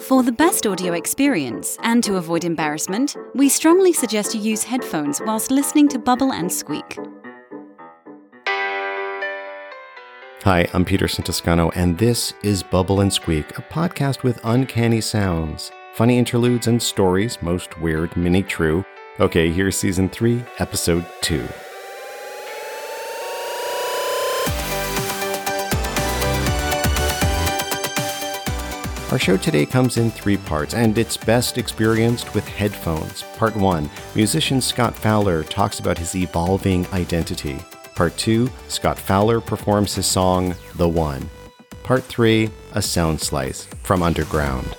For the best audio experience and to avoid embarrassment, we strongly suggest you use headphones whilst listening to Bubble and Squeak. Hi, I'm Peterson Toscano, and this is Bubble and Squeak, a podcast with uncanny sounds, funny interludes, and stories, most weird, many true. Okay, here's season 3, episode 2. Our show today comes in three parts, and it's best experienced with headphones. Part 1 Musician Scott Fowler talks about his evolving identity. Part 2 Scott Fowler performs his song, The One. Part 3 A sound slice from Underground.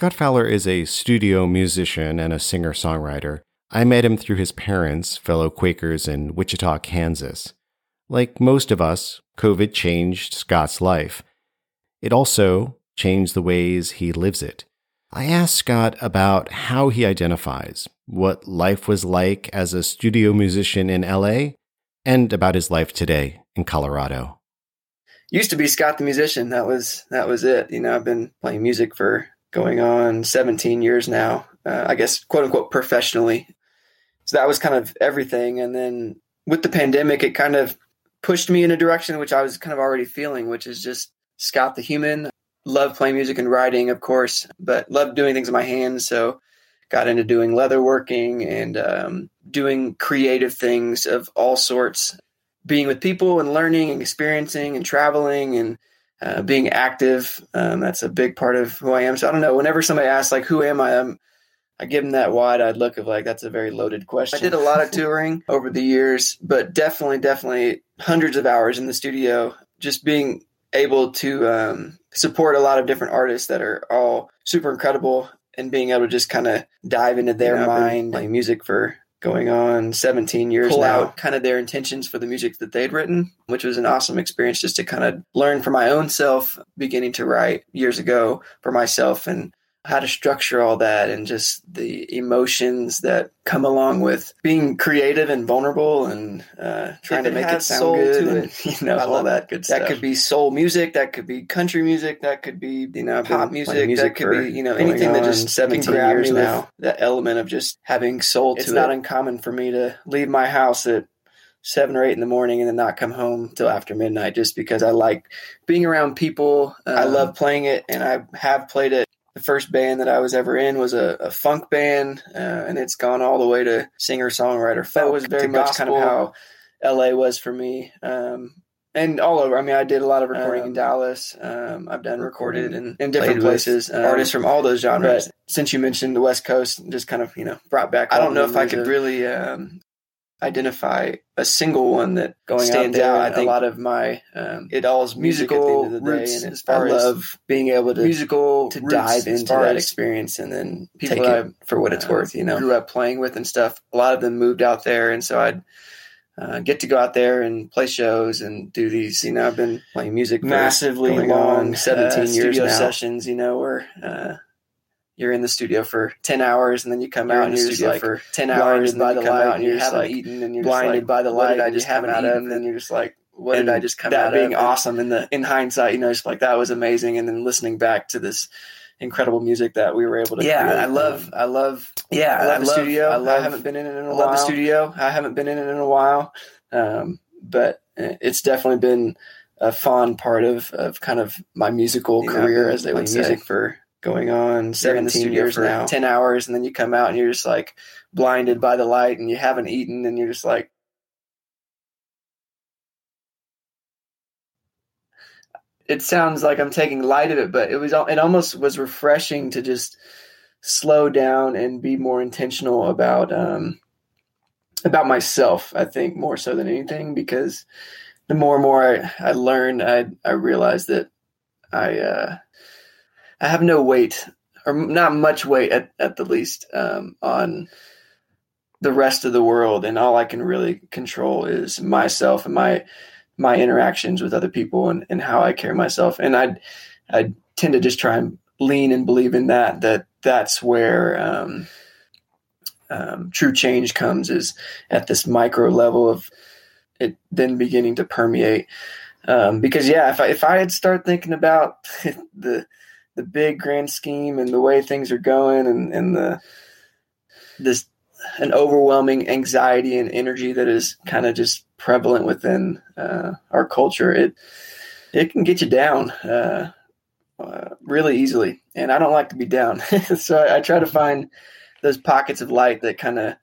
Scott Fowler is a studio musician and a singer songwriter. I met him through his parents, fellow Quakers in Wichita, Kansas. Like most of us, COVID changed Scott's life. It also changed the ways he lives it. I asked Scott about how he identifies, what life was like as a studio musician in LA, and about his life today in Colorado. Used to be Scott the musician. That was that was it. You know, I've been playing music for going on 17 years now, uh, I guess, quote unquote, professionally. So that was kind of everything. And then with the pandemic, it kind of pushed me in a direction which I was kind of already feeling, which is just Scott the human. Love playing music and writing, of course, but love doing things with my hands. So got into doing leather working and um, doing creative things of all sorts, being with people and learning and experiencing and traveling and uh, being active. Um, that's a big part of who I am. So I don't know. Whenever somebody asks like, "Who am I?" I'm, I give them that wide-eyed look of like, "That's a very loaded question." I did a lot of touring over the years, but definitely, definitely hundreds of hours in the studio. Just being able to um, support a lot of different artists that are all super incredible, and being able to just kind of dive into their you know, mind, playing music for going on 17 years pull now. out kind of their intentions for the music that they'd written, which was an awesome experience just to kind of learn for my own self, beginning to write years ago for myself and how to structure all that and just the emotions that come along with being creative and vulnerable and uh, trying to make it sound good and, it. you know all that good stuff. That could be soul music, that could be country music, that could be you know pop music, music, that could be you know anything that just 17 years now. That element of just having soul it's not it. uncommon for me to leave my house at seven or eight in the morning and then not come home till after midnight just because I like being around people. Um, I love playing it and I have played it the first band that I was ever in was a, a funk band, uh, and it's gone all the way to singer songwriter. That was very much gospel. kind of how LA was for me. Um, and all over. I mean, I did a lot of recording um, in Dallas. Um, I've done recorded in, in different places. Um, artists from all those genres. But since you mentioned the West Coast, just kind of you know brought back. I don't know if I could really um, identify a single one that going stands out, there. out. I think a lot of my um, it all is musical music roots. as far I love being able to musical to dive into that experience and then people take it for what it's uh, worth. You know, grew up playing with and stuff. A lot of them moved out there, and so I'd. Uh, get to go out there and play shows and do these. You know, I've been playing music massively long, seventeen uh, years now. sessions. You know, where uh, you're in the studio for 10 hours and then you come you're out and you're just like for 10 hours by the light and you haven't like eaten and you're blinded like, by the light I just haven't out of? and then you're just like what did I just come out of that out being of? awesome in the in hindsight you know just like that was amazing and then listening back to this incredible music that we were able to yeah create. I love I love yeah I love I the love, studio. I, love, I haven't been in it in a I while love the studio. I haven't been in it in a while um, but it's definitely been a fond part of of kind of my musical you career as they would say. Music for going on 17 years now. 10 hours and then you come out and you're just like blinded by the light and you haven't eaten and you're just like it sounds like i'm taking light of it but it was it almost was refreshing to just slow down and be more intentional about um about myself i think more so than anything because the more and more i, I learned i i realized that i uh I have no weight or not much weight at, at the least um, on the rest of the world, and all I can really control is myself and my my interactions with other people and, and how I carry myself. And I I tend to just try and lean and believe in that that that's where um, um, true change comes is at this micro level of it then beginning to permeate. Um, because yeah, if I if I had start thinking about the the big grand scheme and the way things are going and, and the this an overwhelming anxiety and energy that is kind of just prevalent within uh, our culture, it it can get you down uh, uh, really easily. And I don't like to be down, so I, I, try to find those pockets of light that kind of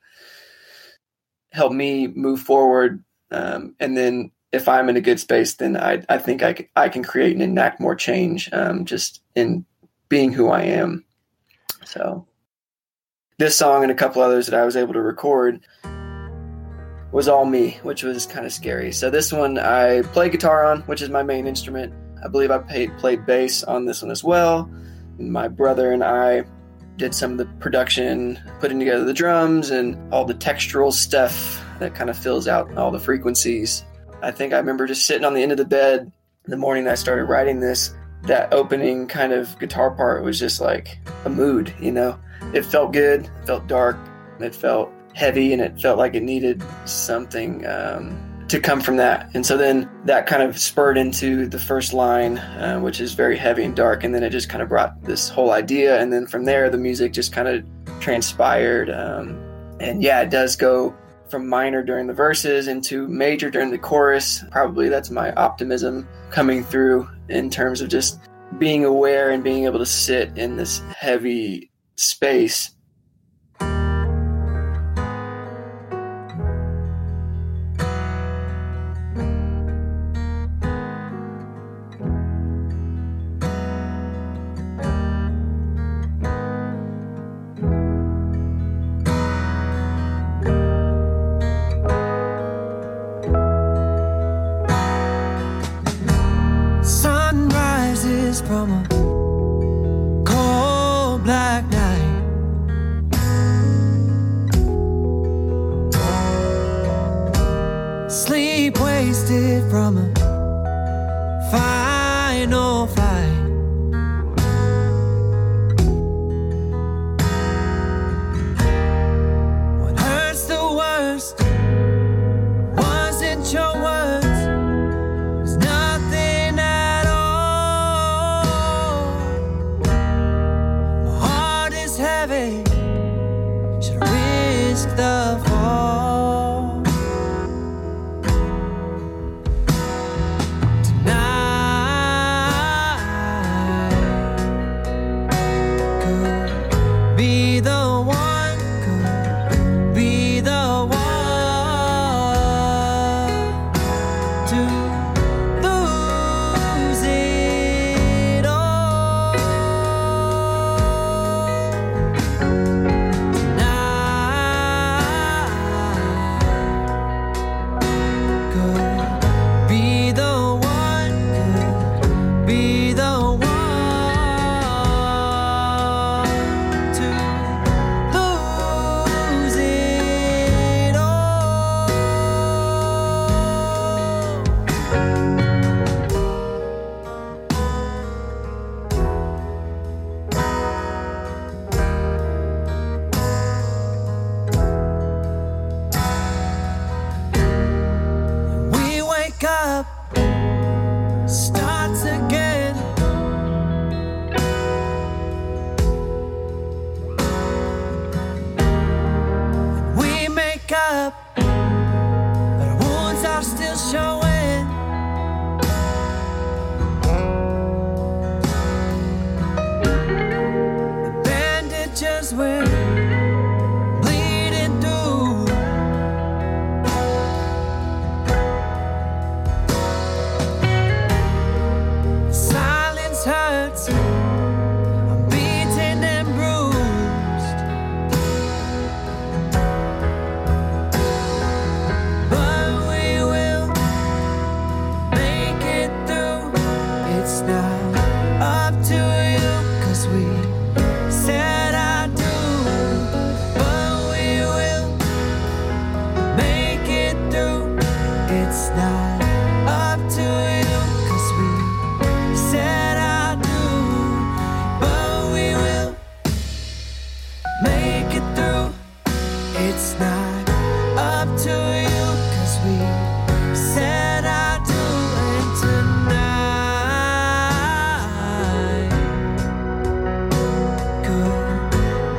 help me move forward. Um, and then if I'm in a good space, then I I think I can, I can create and enact more change um, just in being who I am. So this song and a couple others that I was able to record was all me, which was kind of scary. So this one I play guitar on, which is my main instrument. I believe I played, played bass on this one as well. My brother and I did some of the production, putting together the drums and all the textural stuff that kind of fills out all the frequencies. I think I remember just sitting on the end of the bed the morning I started writing this. That opening kind of guitar part was just like a mood, you know it felt good, it felt dark, it felt heavy, and it felt like it needed something um, to come from that. And so then that kind of spurred into the first line, uh, which is very heavy and dark. And then it just kind of brought this whole idea. And then from there, the music just kind of transpired. Um, and yeah, it does go from minor during the verses into major during the chorus. Probably that's my optimism coming through in terms of just being aware and being able to sit in this heavy space final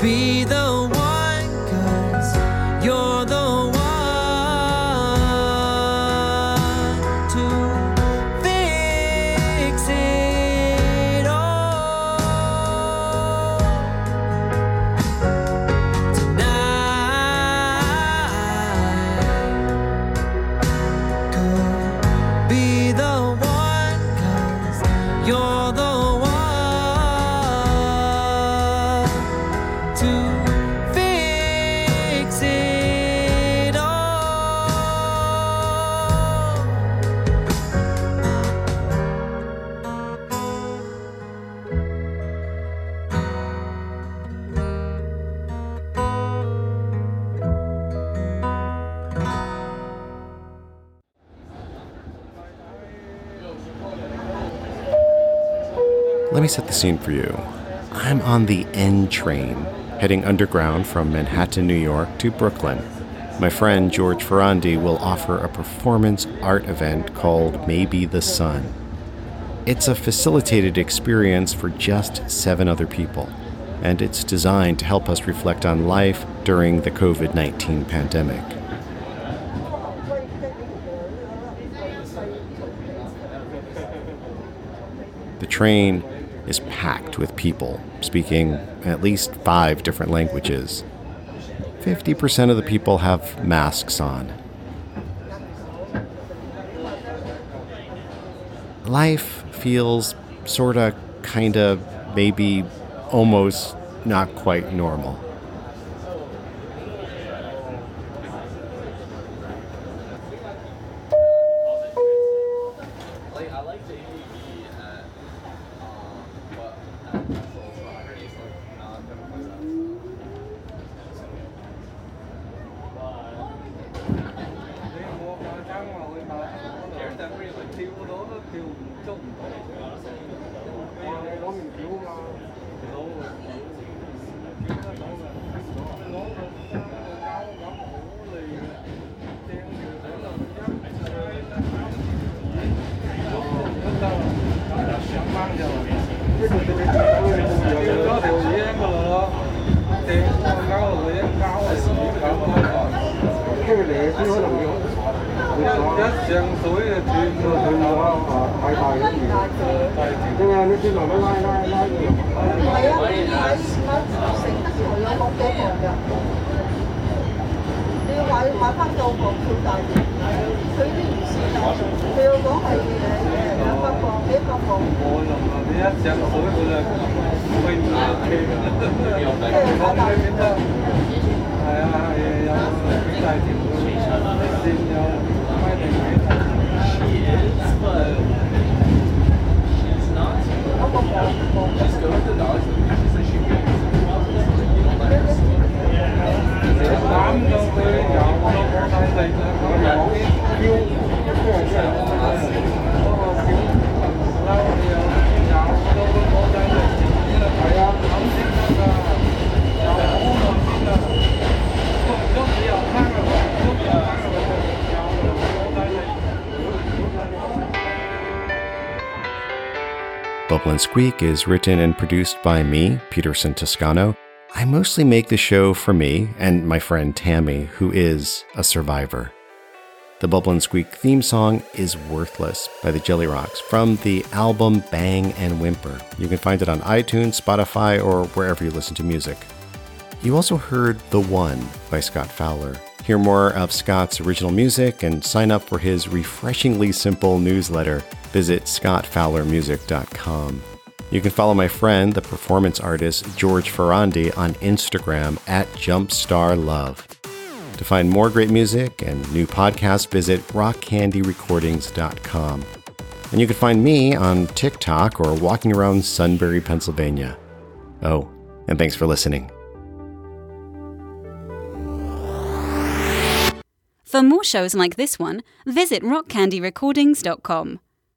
be the one, you're the one to fix it all. Tonight could be the you're the Let me set the scene for you. I'm on the N train, heading underground from Manhattan, New York to Brooklyn. My friend George Ferrandi will offer a performance art event called Maybe the Sun. It's a facilitated experience for just seven other people, and it's designed to help us reflect on life during the COVID 19 pandemic. The train is packed with people speaking at least five different languages. 50% of the people have masks on. Life feels sorta, kinda, maybe almost not quite normal. 噶。你要買買翻舊房票大啲，佢啲唔是大，佢要講係誒誒兩百房幾房。我諗，你一隻手都兩百，唔會太平啊？即大。係啊係，有幾大條路線有規定嘅。Just go to the dollar. Squeak is written and produced by me, Peterson Toscano. I mostly make the show for me and my friend Tammy, who is a survivor. The Bubble and Squeak theme song is Worthless by the Jelly Rocks from the album Bang and Whimper. You can find it on iTunes, Spotify, or wherever you listen to music. You also heard The One by Scott Fowler. Hear more of Scott's original music and sign up for his refreshingly simple newsletter visit scottfowlermusic.com. You can follow my friend, the performance artist George Ferrandi, on Instagram at JumpstarLove. To find more great music and new podcasts, visit rockcandyrecordings.com. And you can find me on TikTok or walking around Sunbury, Pennsylvania. Oh, and thanks for listening. For more shows like this one, visit rockcandyrecordings.com.